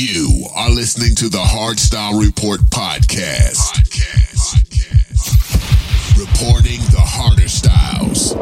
You are listening to the Hardstyle Report podcast. podcast. podcast. Reporting the harder styles.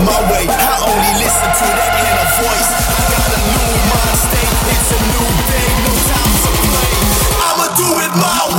my way. I only listen to that inner voice. I got a new mind state, it's a new day, no time to play. I'ma do it my way.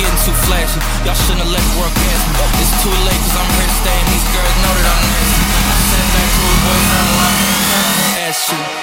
getting too flashy. Y'all shouldn't have let the world pass me. It's too late cause I'm here staying. These girls know that I'm nasty. I sat back to a boyfriend while I'm you.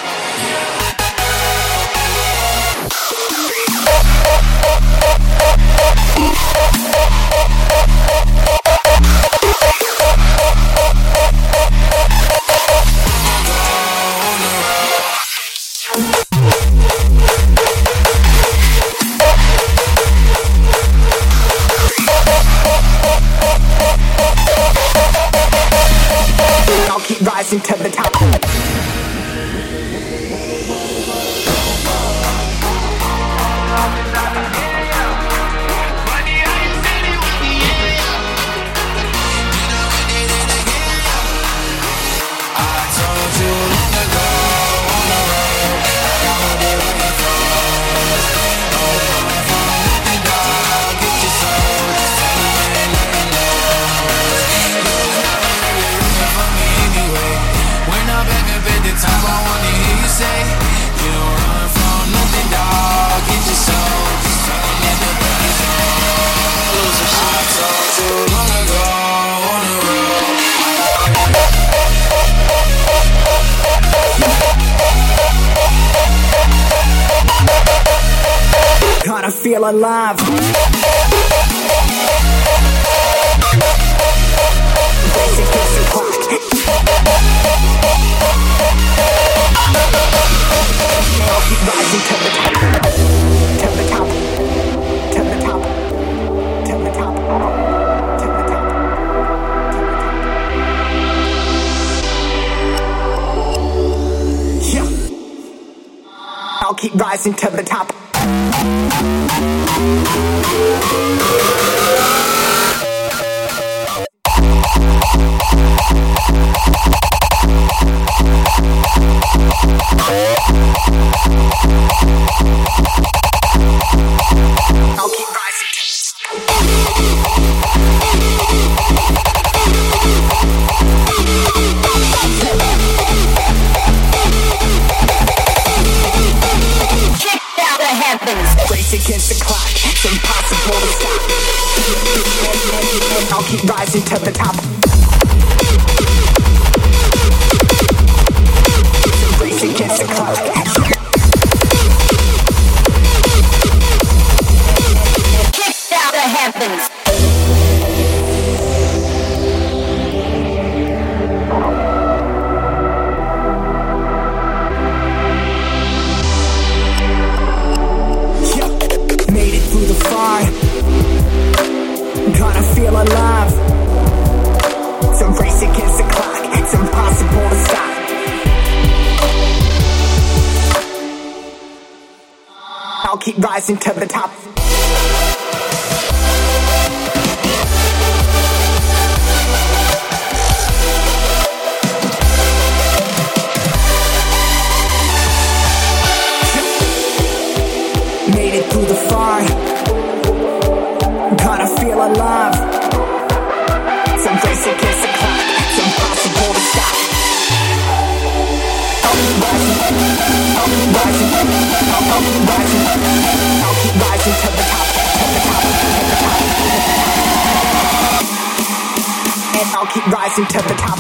alive. Keep rising. To the top. To the top. To the top. To the top. Yeah. I'll keep rising to the top. Música I'll keep rising. To the top.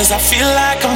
Cause I feel like I'm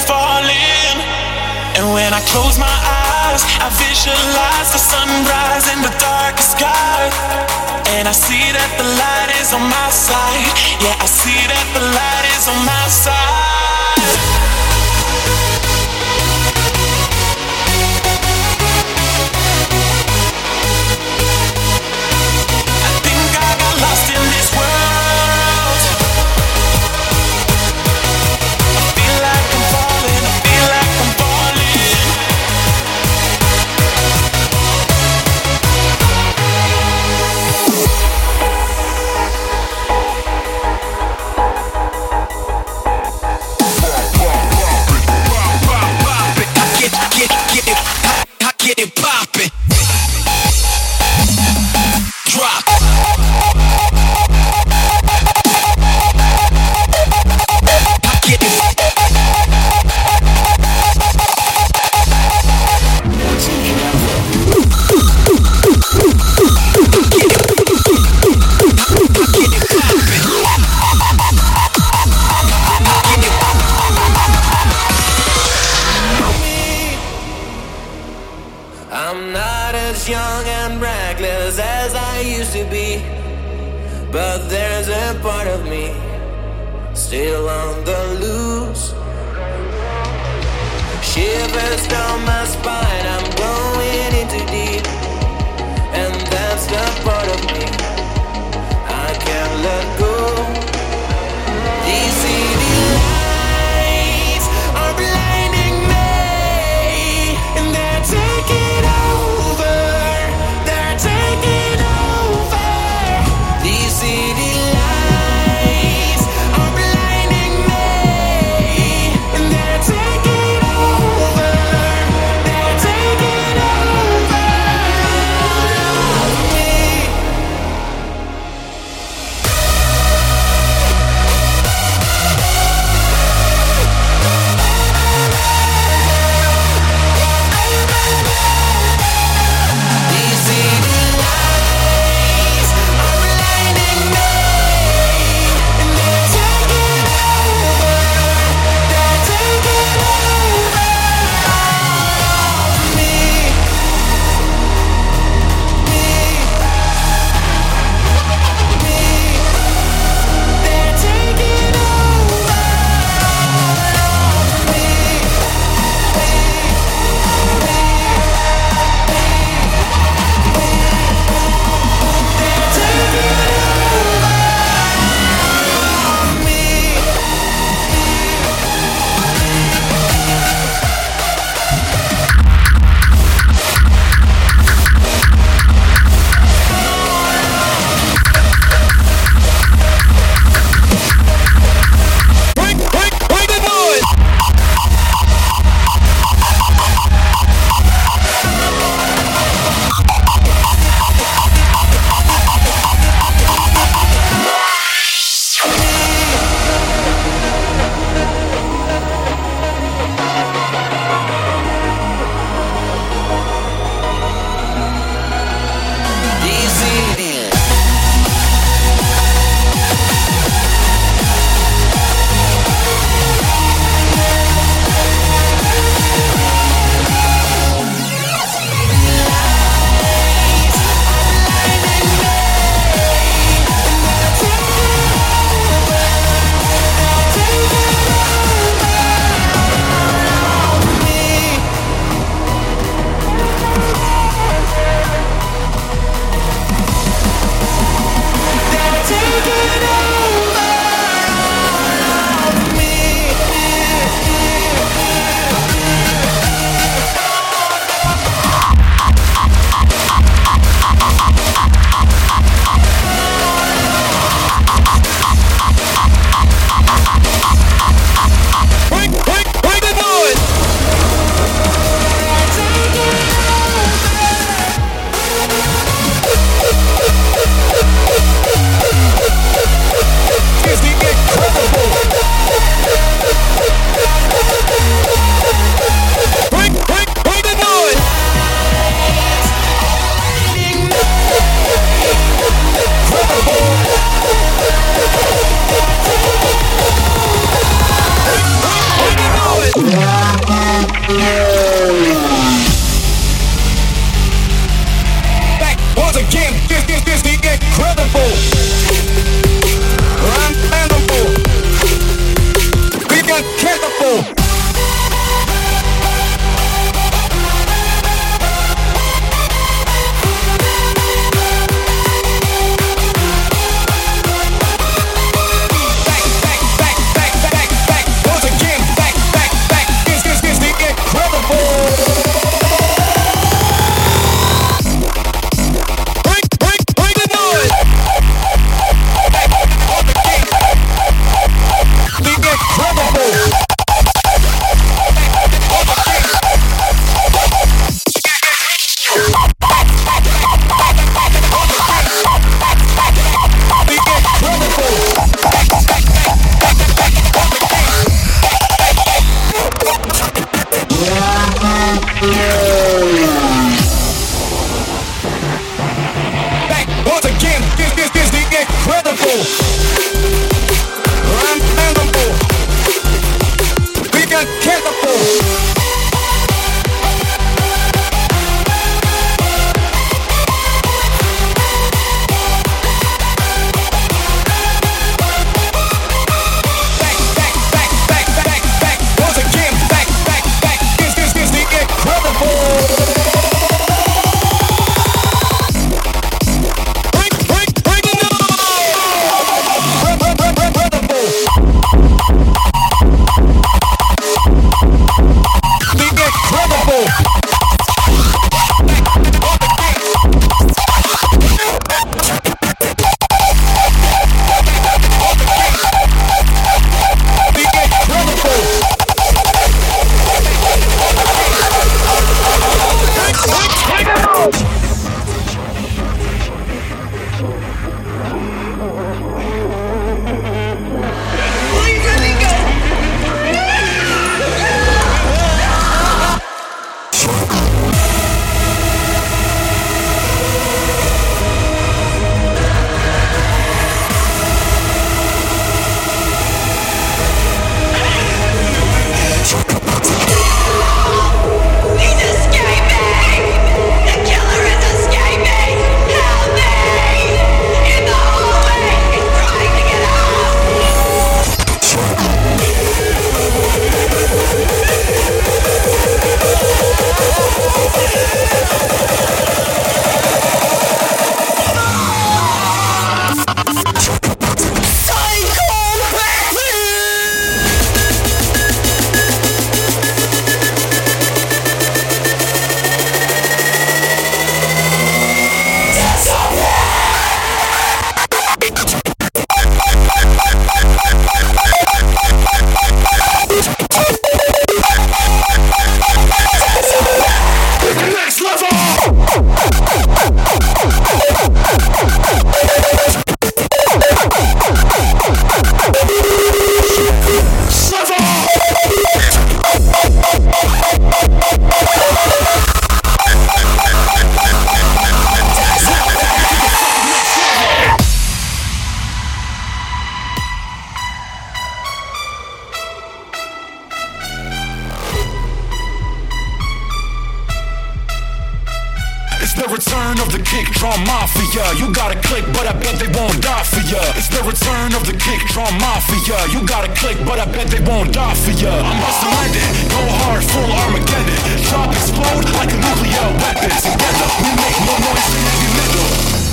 the return of the kick drum mafia. You gotta click, but I bet they won't die for ya. It's the return of the kick drum mafia. You gotta click, but I bet they won't die for ya. I'm busting landed, go hard, full Armageddon. Drop explode like a nuclear weapon. Together we make more noise than heavy metal.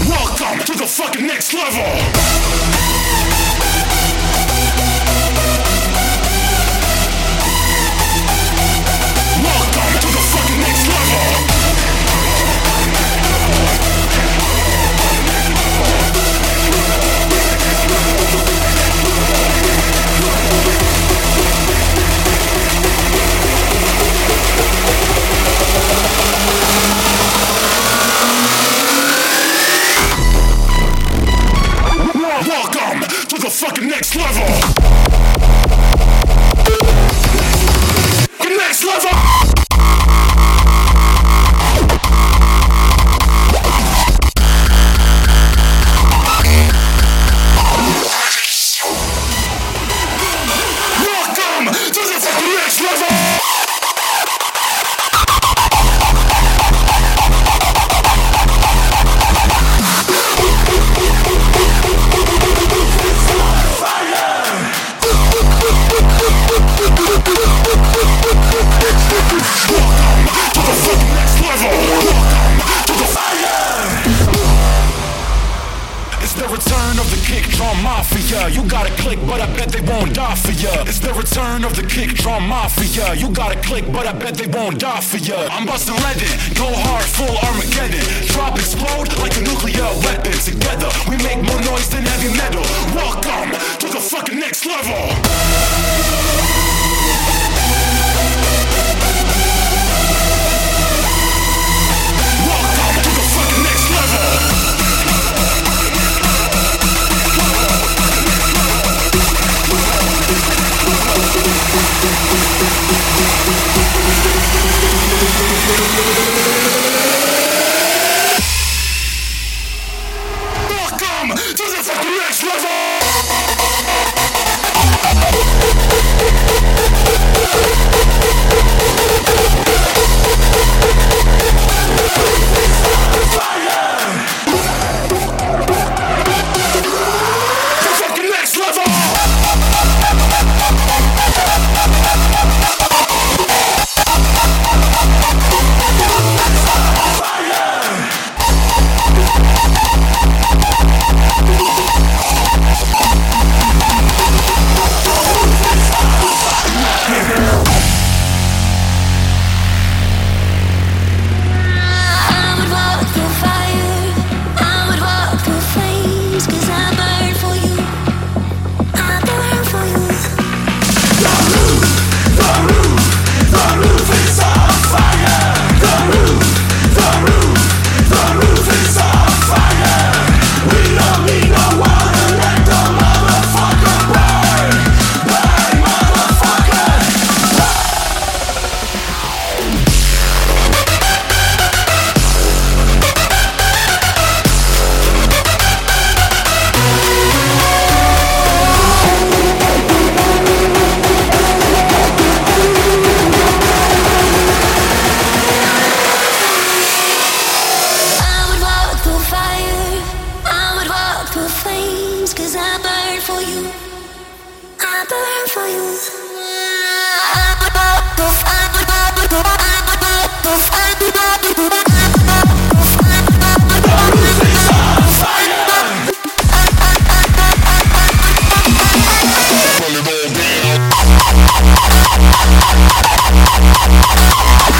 Welcome to the fucking next level. Welcome to the fucking next level. You gotta click, but I bet they won't die for ya. I'm busting leaded, go hard, full Armageddon. for you. I burn for you. Down.